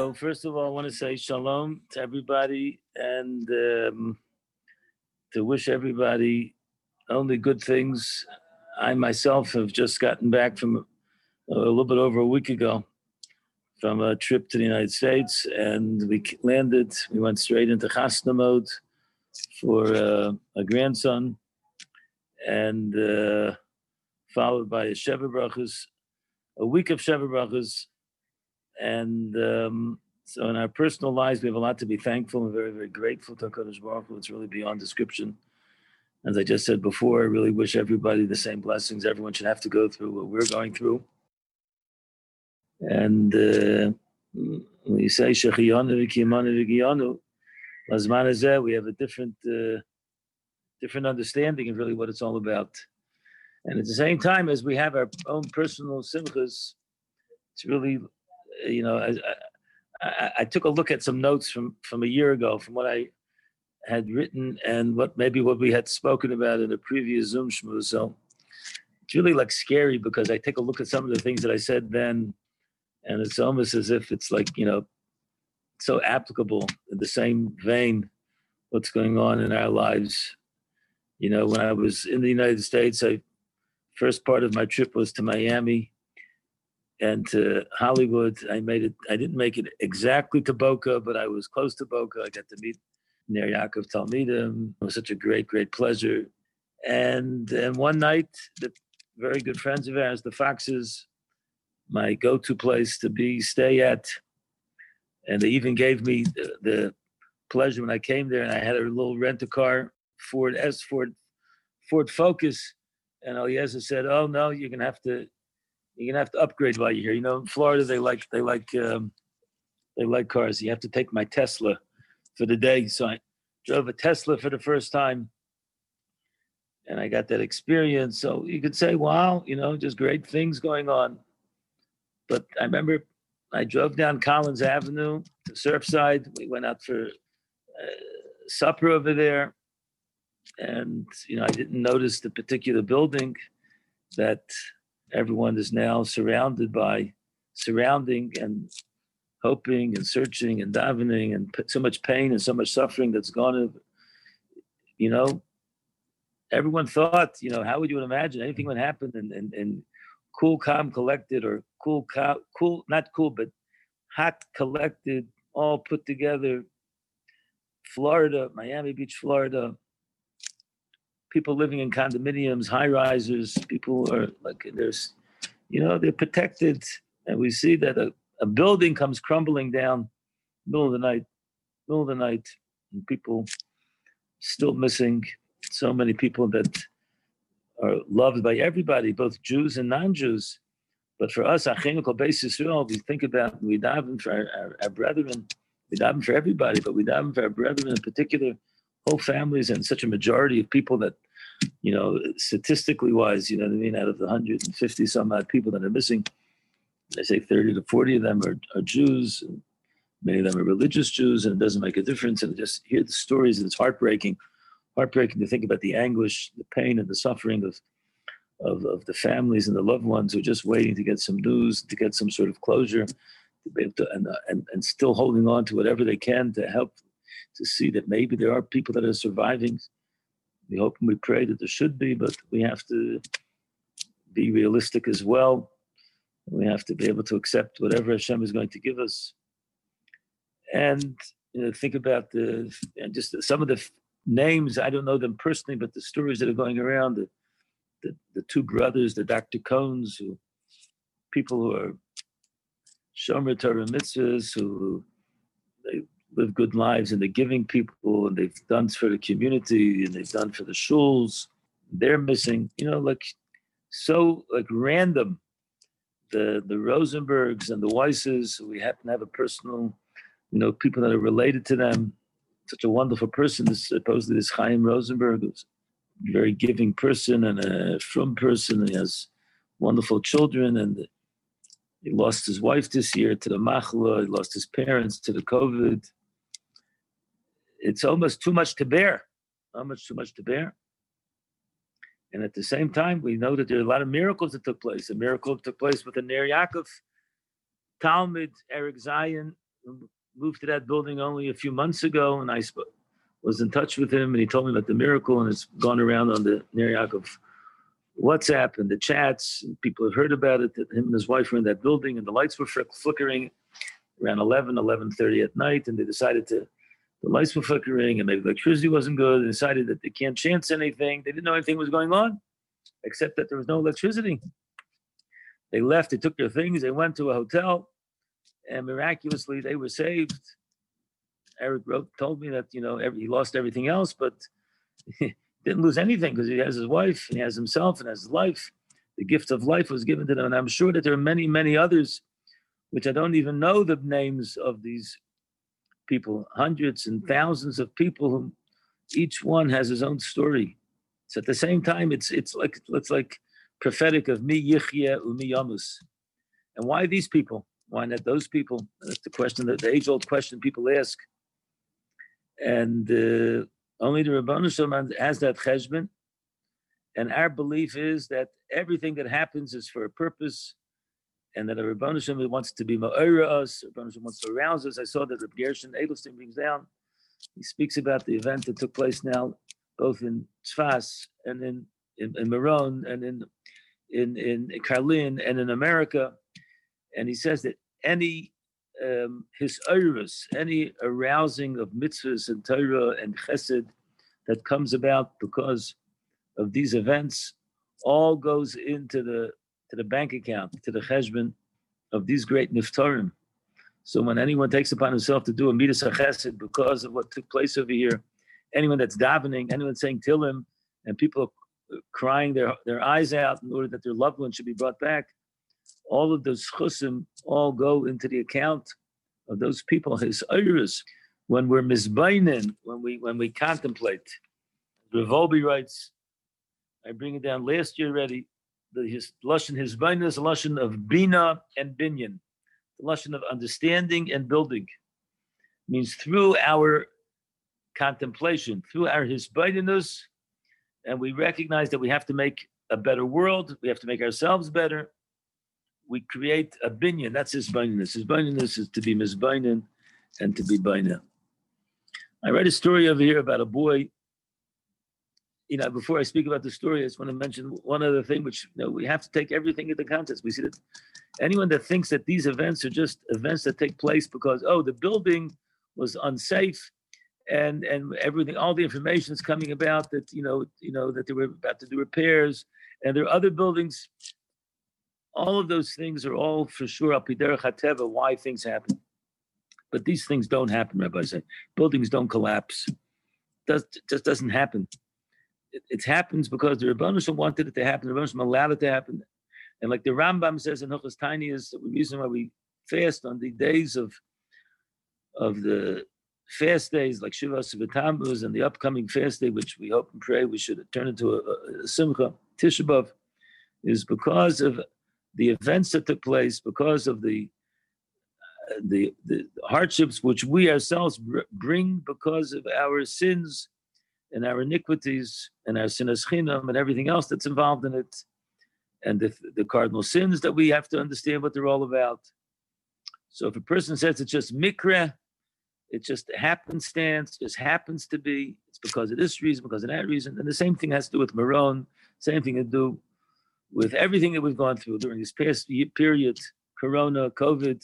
So first of all, I want to say shalom to everybody and um, to wish everybody only good things. I myself have just gotten back from a little bit over a week ago from a trip to the United States, and we landed. We went straight into chasna mode for uh, a grandson, and uh, followed by a sheva brachas, a week of sheva brachas, and um, so in our personal lives, we have a lot to be thankful and very, very grateful to Hakadosh Baruch Hu. It's really beyond description. As I just said before, I really wish everybody the same blessings. Everyone should have to go through what we're going through. And uh, you say we have a different, uh, different understanding of really what it's all about. And at the same time, as we have our own personal simchas, it's really you know, uh, I, I, I, took a look at some notes from from a year ago, from what I had written and what maybe what we had spoken about in a previous Zoom shmooze. So it's really like scary because I take a look at some of the things that I said then, and it's almost as if it's like you know, so applicable in the same vein. What's going on in our lives? You know, when I was in the United States, I first part of my trip was to Miami and to Hollywood. I made it. I didn't make it exactly to Boca, but I was close to Boca. I got to meet Ner Yaakov Talmidim. It was such a great, great pleasure. And and one night, the very good friends of ours, the Foxes, my go-to place to be stay at, and they even gave me the, the pleasure when I came there, and I had a little rent-a-car Ford S Ford Ford Focus, and Eliezer said, "Oh no, you're gonna have to." You're gonna have to upgrade while you're here. You know, in Florida they like they like um, they like cars. You have to take my Tesla for the day. So I drove a Tesla for the first time, and I got that experience. So you could say, wow, you know, just great things going on. But I remember I drove down Collins Avenue to Surfside. We went out for uh, supper over there, and you know, I didn't notice the particular building that everyone is now surrounded by, surrounding and hoping and searching and davening and so much pain and so much suffering that's gone. To, you know, everyone thought, you know, how would you imagine anything would happen and, and, and cool, calm, collected, or cool, cool, not cool, but hot, collected, all put together. Florida, Miami Beach, Florida, people living in condominiums, high risers, people are like there's, you know, they're protected, and we see that a, a building comes crumbling down, middle of the night, middle of the night, and people still missing. So many people that are loved by everybody, both Jews and non-Jews. But for us, Achimikal Beis Yisrael, we think about we daven for our, our, our brethren, we daven for everybody, but we daven for our brethren in particular whole families and such a majority of people that, you know, statistically wise, you know what I mean, out of the 150 some odd people that are missing, they say 30 to 40 of them are, are Jews. And many of them are religious Jews, and it doesn't make a difference. And just hear the stories, and it's heartbreaking, heartbreaking to think about the anguish, the pain, and the suffering of, of, of the families and the loved ones who are just waiting to get some news, to get some sort of closure, to be able to, and, uh, and, and still holding on to whatever they can to help to see that maybe there are people that are surviving. We hope and we pray that there should be, but we have to be realistic as well. We have to be able to accept whatever Hashem is going to give us. And you know, think about the and just some of the names. I don't know them personally, but the stories that are going around. The the, the two brothers, the Dr. Cohens, who people who are Shomer Torah mitzvahs, who they live good lives and they're giving people and they've done for the community and they've done for the shuls. They're missing, you know, like so like random. The the Rosenbergs and the Weisses, we happen to have a personal, you know, people that are related to them. Such a wonderful person. This supposedly this Chaim Rosenberg who's a very giving person and a from person. He has wonderful children and he lost his wife this year to the machla. He lost his parents to the COVID it's almost too much to bear, almost too much to bear. And at the same time, we know that there are a lot of miracles that took place. A miracle took place with the Ner Yaakov, Talmud, Eric Zion, moved to that building only a few months ago, and I was in touch with him, and he told me about the miracle, and it's gone around on the Ner Yaakov WhatsApp and the chats. And people have heard about it. That him and his wife were in that building, and the lights were flickering around 11, 11.30 at night, and they decided to the lights were flickering and maybe the electricity wasn't good. They decided that they can't chance anything. They didn't know anything was going on, except that there was no electricity. They left, they took their things, they went to a hotel, and miraculously they were saved. Eric wrote, told me that you know every, he lost everything else, but he didn't lose anything because he has his wife, and he has himself, and has his life. The gift of life was given to them, and I'm sure that there are many, many others, which I don't even know the names of these people, hundreds and thousands of people who each one has his own story. So at the same time, it's it's like it's like prophetic of mi yichya umi yamus. And why these people? Why not those people? That's the question that the age-old question people ask. And uh, only the Ribono Shel Olam has that cheshbon. And our belief is that everything that happens is for a purpose, and that Ribono Shel Olam wants to be ma'ira us, Shalom wants to arouse us. I saw that Rabbi Gershon Edelstein brings down. He speaks about the event that took place now, both in Tzfas and in in, in Meron and in in in Karlin and in America, and he says that any um, his iris, any arousing of mitzvahs and Torah and Chesed that comes about because of these events, all goes into the to the bank account, to the cheshbon of these great niftarim. So when anyone takes upon himself to do a midas chesed because of what took place over here, anyone that's davening, anyone saying tilim, and people crying their, their eyes out in order that their loved one should be brought back, all of those chusim all go into the account of those people, his iris, when we're misbainin, when we when we contemplate. Rav Wolbe writes, I bring it down last year already. The his lashon his is a lashon of bina and binyan, the lashon of understanding and building. Means through our contemplation, through our hisbaininus, and we recognize that we have to make a better world, we have to make ourselves better, we create a binyan. That's his baininess. His baininess is to be misbainin and to be baina. I read a story over here about a boy. You know, before I speak about the story, I just want to mention one other thing, which you know, we have to take everything into context. We see that anyone that thinks that these events are just events that take place because oh, the building was unsafe, and and everything, all the information is coming about that you know, you know that they were about to do repairs, and there are other buildings all of those things are all for sure apiderach hateva, why things happen. But these things don't happen, Rabbi. Buildings don't collapse. Does just doesn't happen. It, it happens because the Rebbeinu wanted it to happen. The Rebbeinu allowed it to happen. And like the Rambam says in Hilchos Taanis is the reason why we fast on the days of of the fast days like Shiva Asar B'Tammuz and the upcoming fast day, which we hope and pray we should turn into a, a Simcha Tisha B'Av, is because of the events that took place because of the uh, the, the hardships which we ourselves bring because of our sins and our iniquities and our sinas chinam and everything else that's involved in it, and the, the cardinal sins that we have to understand what they're all about. So if a person says it's just mikra, it just happenstance, just happens to be, it's because of this reason, because of that reason, and the same thing has to do with Meron, same thing to do with everything that we've gone through during this past period, Corona, COVID,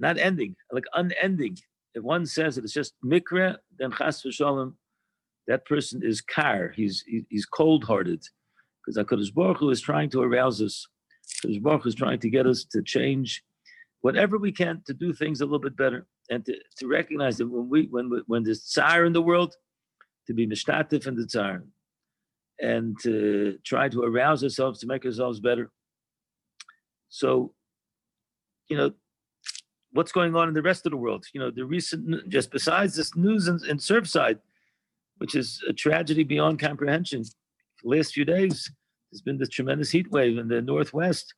not ending, like unending. If one says that it's just mikra, then chas v'shalom, that person is kar. He's he's cold-hearted, because Hakadosh Baruch Hu is trying to arouse us. Hakadosh Baruch Hu is trying to get us to change whatever we can to do things a little bit better, and to, to recognize that when we when when there's tsar in the world, to be mishtatif in the tsar, and to try to arouse ourselves to make ourselves better. So, you know, what's going on in the rest of the world? You know, the recent, just besides this news in, in Surfside, which is a tragedy beyond comprehension. The last few days, there's been this tremendous heat wave in the Northwest.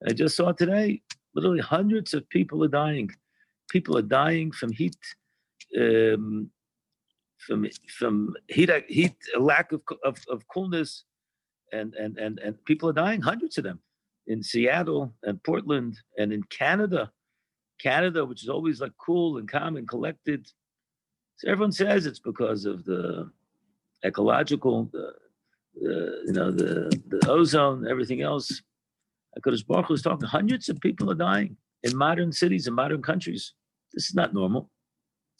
And I just saw today, literally hundreds of people are dying. People are dying from heat. Um, from from heat heat lack of, of, of coolness and, and and and people are dying hundreds of them in Seattle and Portland and in Canada Canada, which is always like cool and calm and collected. So everyone says it's because of the ecological, the, the you know, the, the ozone, everything else. Hakadosh Baruch Hu is talking. Hundreds of people are dying in modern cities and modern countries. This is not normal.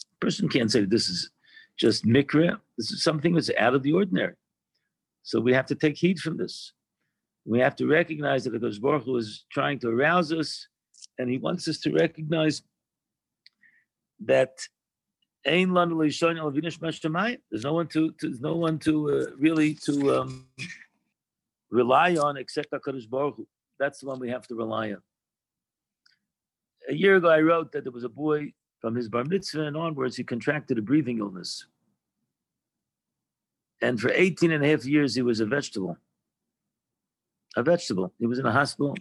A person can't say this is just mikra. This is something that's out of the ordinary. So we have to take heed from this. We have to recognize that the Baruch Hu is trying to arouse us, and He wants us to recognize that there's no one to, to there's no one to uh, really to um, rely on except Hakadosh Baruch Hu. That's the one we have to rely on. A year ago, I wrote that there was a boy from his bar mitzvah and onwards, he contracted a breathing illness. And for 18 and a half years, he was a vegetable. A vegetable. He was in a hospital.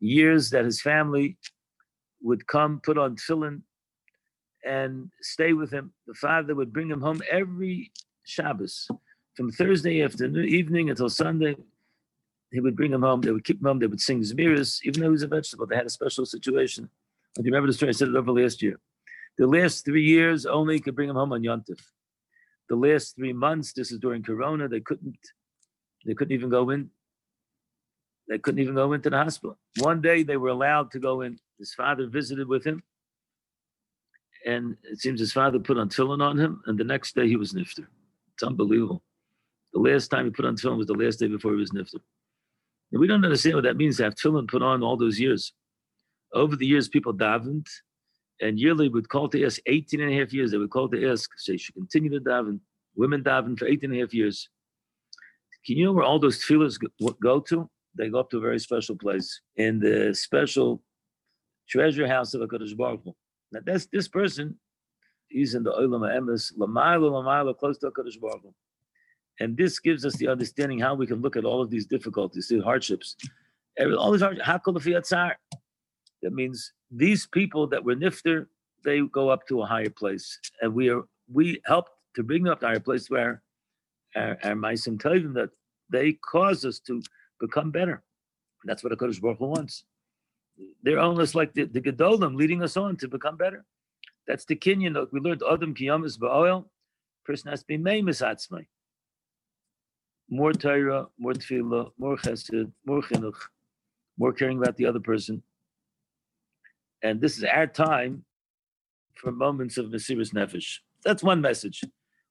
Years that his family would come, put on tefillin, and stay with him. The father would bring him home every Shabbos, from Thursday afternoon, evening until Sunday. He would bring him home. They would keep him home. They would sing Zmiris, even though he was a vegetable. They had a special situation. You remember the story, I said it over last year. The last three years only could bring him home on Yontif the last three months, this is during Corona, they couldn't, they couldn't even go in. They couldn't even go into the hospital. One day they were allowed to go in. His father visited with him, and it seems his father put on tefillin on him, and the next day he was nifter. It's unbelievable. The last time he put on tefillin was the last day before he was nifter. And we don't understand what that means to have tefillin put on all those years. Over the years, people davened, and yearly would call to ask 18 and a half years. They would call to ask, say, should continue to daven. Women daven for 18 and a half years. Can you know where all those tefillahs go to? They go up to a very special place in the special treasure house of HaKadosh Baruch Hu. Now, that's this person, he's in the Olam Emes, Lamayla, Lamayla, close to HaKadosh Baruch. And this gives us the understanding how we can look at all of these difficulties, the hardships. all these hardships. That means these people that were nifter, they go up to a higher place, and we are we helped to bring them up to a higher place where our, our tell them that they cause us to become better. That's what a Kodesh Baruch Hu wants. They're almost like the, the Gedolim leading us on to become better. That's the Kenyan. We learned Adam Kiyamas Ba'oil. Person has to be Meimis Atzmai. More Torah, more Tefillah, more Chesed, more Chinuch, more caring about the other person. And this is our time for moments of Mesiris Nefesh. That's one message.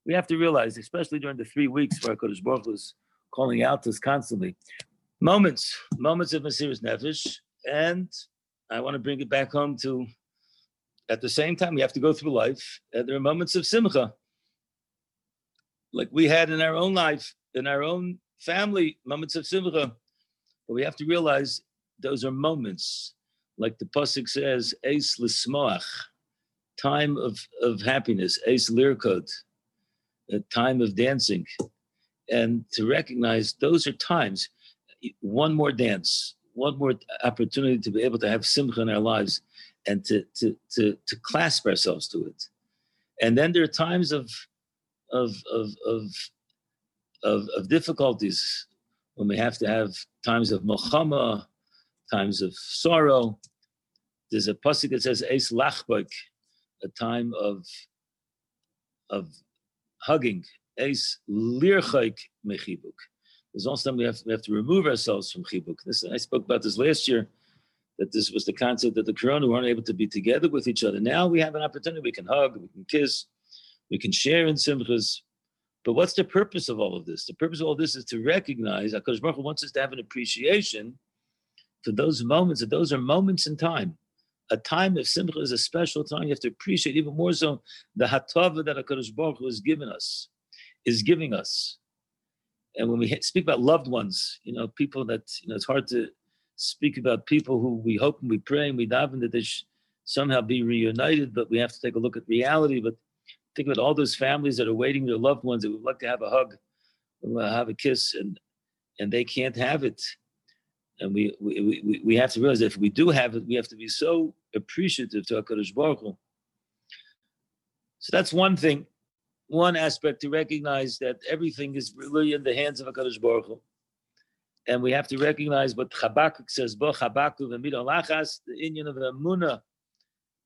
We have to realize, especially during the three weeks where Kodesh Baruch was calling out to us constantly, moments, moments of Mesiris Nefesh. And I want to bring it back home to, at the same time, we have to go through life. And there are moments of Simcha, like we had in our own life, in our own family, moments of Simcha. But we have to realize those are moments like the pasuk says, "Eis l'smoach," time of of happiness, "Eis lirkot," a time of dancing, and to recognize those are times. One more dance, one more opportunity to be able to have simcha in our lives, and to to to to clasp ourselves to it. And then there are times of of of of of, of difficulties when we have to have times of mochama, times of sorrow. There's a pasuk that says "Eis lachbok," a time of of hugging. Eis lirchayk mechibuk. There's also time we have, we have to remove ourselves from chibuk. This, I spoke about this last year, that this was the concept that the corona weren't able to be together with each other. Now we have an opportunity. We can hug, we can kiss, we can share in simchas. But what's the purpose of all of this? The purpose of all this is to recognize HaKadosh Baruch Hu wants us to have an appreciation for those moments, that those are moments in time. A time of simcha is a special time. You have to appreciate even more so the hatava that HaKadosh Baruch Hu has given us, is giving us. And when we speak about loved ones, you know, people that, you know, it's hard to speak about people who we hope and we pray and we daven that they sh- somehow be reunited, but we have to take a look at reality. But think about all those families that are waiting their loved ones that would like to have a hug, uh, have a kiss, and and they can't have it and we, we, we, we have to realize that if we do have it, we have to be so appreciative to HaKadosh Baruch Hu. So that's one thing, one aspect to recognize that everything is really in the hands of HaKadosh Baruch Hu. And we have to recognize what Habakkuk says, Bo Habakkuk lachas, the Indian of the Amunah,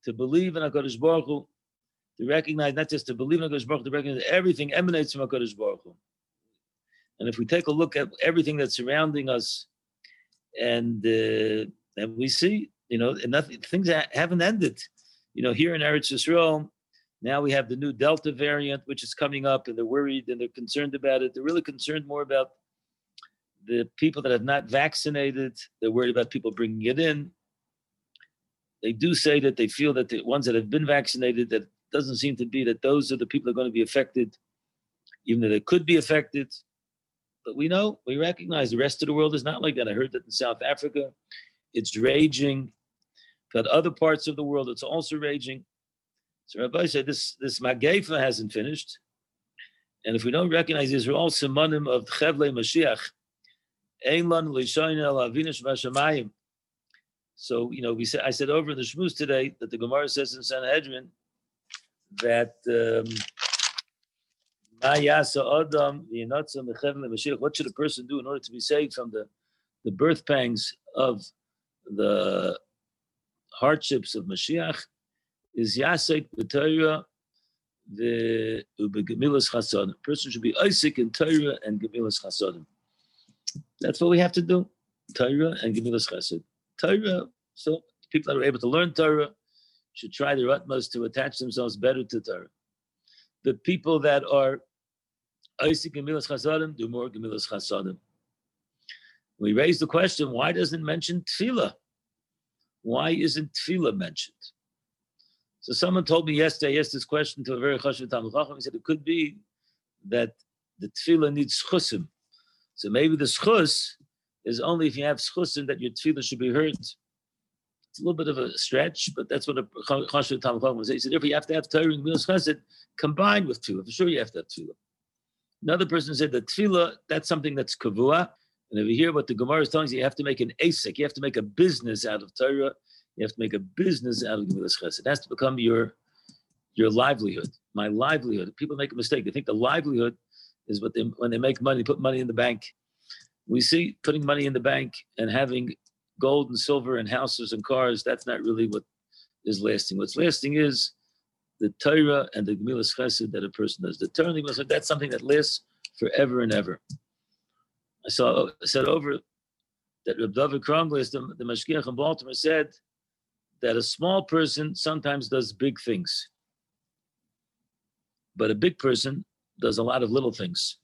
to believe in HaKadosh Baruch Hu, to recognize, not just to believe in HaKadosh Baruch Hu, to recognize everything emanates from HaKadosh Baruch Hu. And if we take a look at everything that's surrounding us, and uh, and we see, you know, nothing, things haven't ended. You know, here in Eretz Yisrael, now we have the new Delta variant, which is coming up, and they're worried and they're concerned about it. They're really concerned more about the people that have not vaccinated. They're worried about people bringing it in. They do say that they feel that the ones that have been vaccinated, that doesn't seem to be that those are the people that are going to be affected, even though they could be affected. But we know, we recognize the rest of the world is not like that. I heard that in South Africa, it's raging. But other parts of the world, it's also raging. So Rabbi said this this Magefa hasn't finished. And if we don't recognize these are all simonim of Chevle Mashiach, So, you know, we said I said over in the Shmuz today that the Gemara says in Sanhedrin that um, what should a person do in order to be saved from the, the birth pangs of the hardships of Mashiach? Is Yasek b'Torah the ubegemilas chasadim. A person should be Isaac in Torah and gemilas chasadim. That's what we have to do. Torah and gemilas chasad. Torah. So people that are able to learn Torah should try their utmost to attach themselves better to Torah. The people that are Isaac gemilas chasadim do more gemilas chasadim. We raise the question: Why doesn't mention tefillah? Why isn't tefillah mentioned? So someone told me yesterday, I asked this question to a very chashuv Talmud Chacham. He said it could be that the tefillah needs schusim. So maybe the schus is only if you have schusim that your tefillah should be heard. It's a little bit of a stretch, but that's what a chashuv Talmud Chacham said. He said, if you have to have Torah and Chesed combined with tefillah, for sure you have to have tefillah. Another person said that tefillah, that's something that's kavua. And if you hear what the Gemara is telling you, you have to make an asik, you have to make a business out of Torah you have to make a business out of Gemilas Chesed. It has to become your your livelihood. My livelihood. People make a mistake. They think the livelihood is what they when they make money, put money in the bank. We see putting money in the bank and having gold and silver and houses and cars. That's not really what is lasting. What's lasting is the Torah and the Gemilas Chesed that a person does. The Torah and the Gemilas that's something that lasts forever and ever. I saw I said over that Reb David Kronglas, the, the Mashgiach in Baltimore, said that a small person sometimes does big things, but a big person does a lot of little things.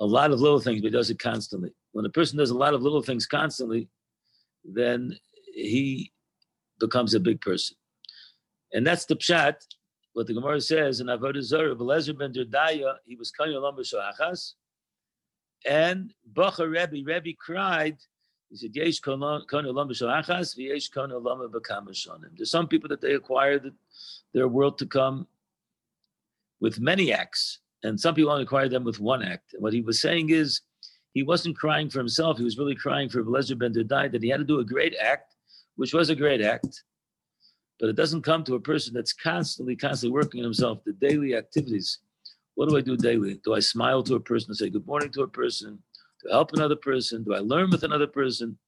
A lot of little things, but he does it constantly. When a person does a lot of little things constantly, then he becomes a big person. And that's the pshat, what the Gemara says in Avodah Zarah, Belezer ben Derdaya, he was Kanya Lamba and Bacha Rebbe, Rebbe cried he said, Yesh There's some people that they acquire their world to come with many acts, and some people only acquire them with one act. And what he was saying is, he wasn't crying for himself, he was really crying for Belezer ben Derdai that he had to do a great act, which was a great act. But it doesn't come to a person that's constantly, constantly working on himself, the daily activities. What do I do daily? Do I smile to a person and say good morning to a person? To help another person? Do I learn with another person?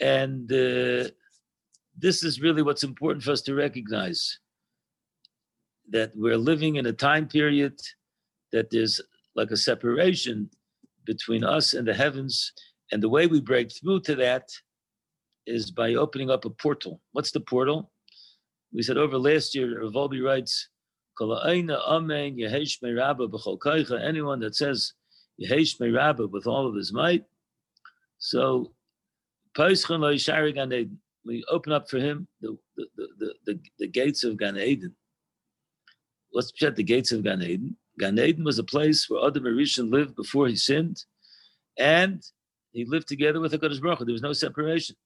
And uh, this is really what's important for us to recognize that we're living in a time period that there's like a separation between us and the heavens. And the way we break through to that is by opening up a portal. What's the portal? We said over last year, Rav Wolbe writes, Anyone that says Yehesh Rabba with all of his might. So we open up for him the, the, the, the, the gates of Gan Eden. Let's check the gates of Gan Eden. Gan Eden was a place where Adam Rishon lived before he sinned, and he lived together with HaKadosh Baruch Hu. There was no separation.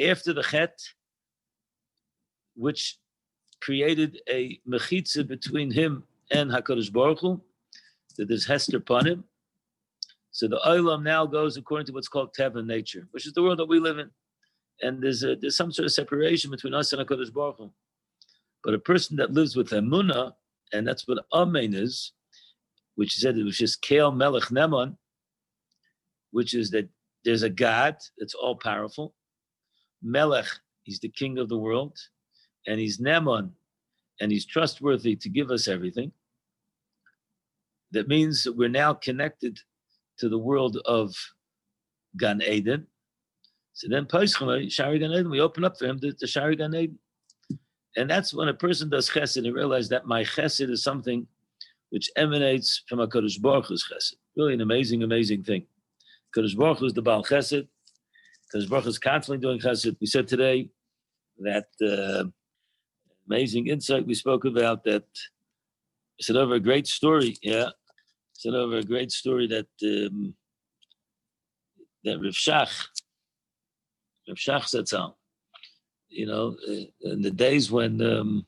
After the Chet, which created a mechitza between him and HaKadosh Baruch Hu, that there's Hester upon him, so the olam now goes according to what's called teva nature, which is the world that we live in, and there's a, there's some sort of separation between us and Hakadosh Baruch Hu. But a person that lives with emuna, and that's what amen is, which said it was just Kael Melech Neman, which is that there's a God that's all powerful. Melech, he's the king of the world. and he's Neman, and he's trustworthy to give us everything, that means that we're now connected to the world of Gan Eden. So then, Shari Gan Eden, we open up for him the, the Shari Gan Eden. And that's when a person does chesed and realize that my chesed is something which emanates from a Kodesh Baruch Hu's chesed. Really an amazing, amazing thing. Kodesh Baruch Hu is the Baal chesed. Kodesh Baruch Hu is constantly doing chesed. We said today that uh, amazing insight we spoke about that It's another great story, yeah, said over a great story that um, that Rav Shach, Rav Shach so. You know, uh, in the days when um,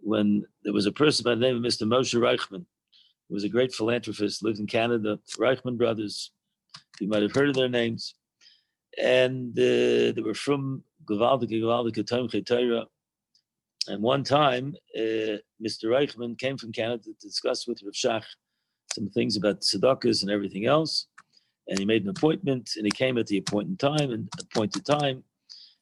when there was a person by the name of Mr. Moshe Reichman, who was a great philanthropist, lived in Canada, Reichman brothers. You might have heard of their names, and uh, they were from Gewaldige Gewaldige Torah. And one time, uh, Mr. Reichman came from Canada to discuss with Rav Shach some things about tzedakahs and everything else. And he made an appointment, and he came at the appointed time and appointed time.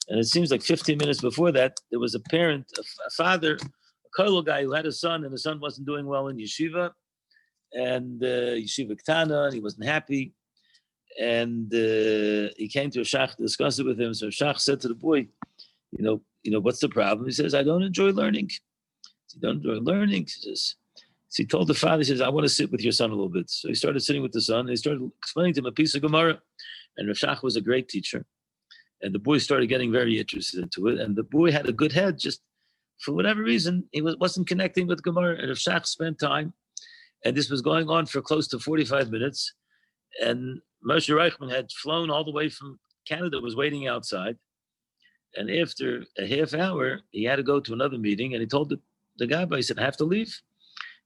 And it seems like 15 minutes before that, there was a parent, a, a father, a kollel guy who had a son, and the son wasn't doing well in yeshiva, and uh, yeshiva ktana, and he wasn't happy. And uh, he came to a shach to discuss it with him. So shach said to the boy, "You know, you know, what's the problem?" He says, "I don't enjoy learning." He don't enjoy learning. He says, so he told the father, he says, I want to sit with your son a little bit. So he started sitting with the son and he started explaining to him a piece of Gemara. And Rav was a great teacher. And the boy started getting very interested into it. And the boy had a good head, just for whatever reason, he was, wasn't connecting with Gemara. And Rav spent time. And this was going on for close to 45 minutes. And Moshe Reichman had flown all the way from Canada, was waiting outside. And after a half hour, he had to go to another meeting. And he told the, the guy, he said, I have to leave.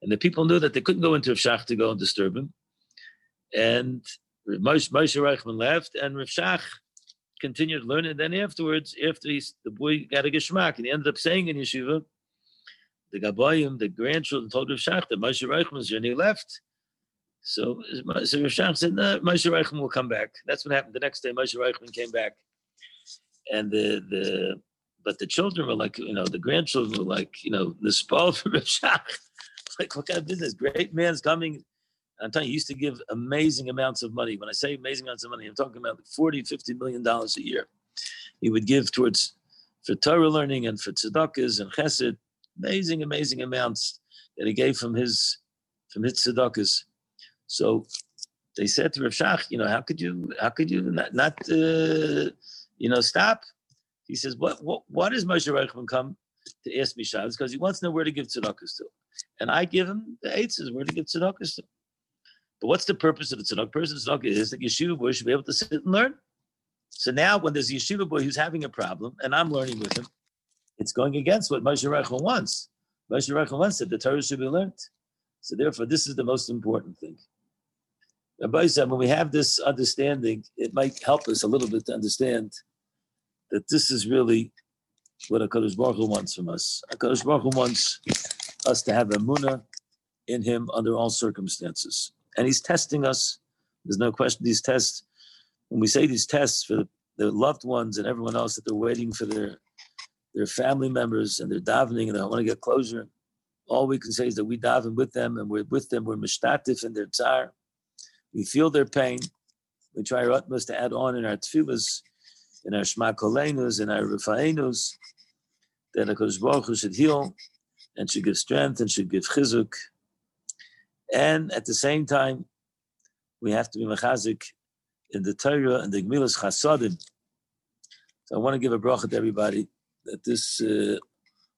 And the people knew that they couldn't go into Rav Shach to go and disturb him. And Moshe, Moshe Reichman left, and Rav Shach continued learning. And then afterwards, after he's, the boy got a geschmack, and he ended up saying in yeshiva, the Gabayim, the grandchildren, told Rav Shach that Moshe Reichman's journey left. So, so Rav Shach said, no, Moshe Reichman will come back. That's what happened. The next day, Moshe Reichman came back. And the, the but the children were like, you know, the grandchildren were like, you know, the spal for Rav Shach like, what kind of business? Great man's coming. I'm telling you, he used to give amazing amounts of money. When I say amazing amounts of money, I'm talking about 40, 50 million dollars a year. He would give towards for Torah learning and for tzedakahs and chesed, amazing, amazing amounts that he gave from his from his tzedakahs. So they said to Rav Shach, you know, how could you, how could you not, not uh, you know, stop? He says, what, what, what does Moshe Reichman come to ask me Shabbos? Because he wants to know where to give tzedakahs to and I give him the eitzes where to get tzedakahs to. But what's the purpose of the tzedakah? Person tzedakah is that yeshiva boy should be able to sit and learn. So now, when there's a yeshiva boy who's having a problem, and I'm learning with him, it's going against what Moshe Reichel wants. Moshe Reichel wants that the Torah should be learned. So therefore, this is the most important thing. Rabbi said, when we have this understanding, it might help us a little bit to understand that this is really what HaKadosh Baruch Hu wants from us. HaKadosh Baruch Hu wants us to have emuna in Him under all circumstances. And He's testing us. There's no question. These tests, when we say these tests for the loved ones and everyone else that they're waiting for their their family members and they're davening and they want to get closure, all we can say is that we daven with them and we're with them. We're mishtatif in their tsar. We feel their pain. We try our utmost to add on in our tefillahs, in our shema kolenus, in our refaenus, that HaKadosh Baruch Hu should heal and should give strength and should give chizuk. And at the same time, we have to be mechazik in the Torah and the Gemilas Chasadim. So I want to give a bracha to everybody that this uh,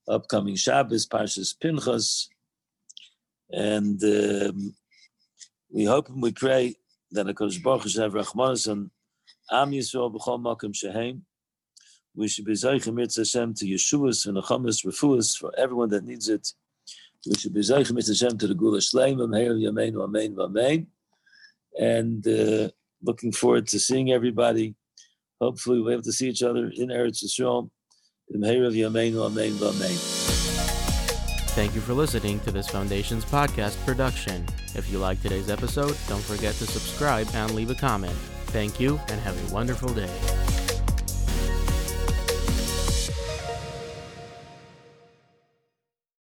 upcoming Shabbos, Parshas Pinchas, and um, we hope and we pray that HaKadosh Baruch Hu should have Rachmanis on Am Yisrael b'chol makom shehem, we should be Zaychim Hashem to Yeshua's and Achamas Refuas for everyone that needs it. We should be Zaychim Hashem to the Gula Shleim, Amheir Yamein, Amen, Amen. And uh, looking forward to seeing everybody. Hopefully, we'll be able to see each other in Eretz Yisrael. Thank you for listening to this Foundation's podcast production. If you like today's episode, don't forget to subscribe and leave a comment. Thank you and have a wonderful day.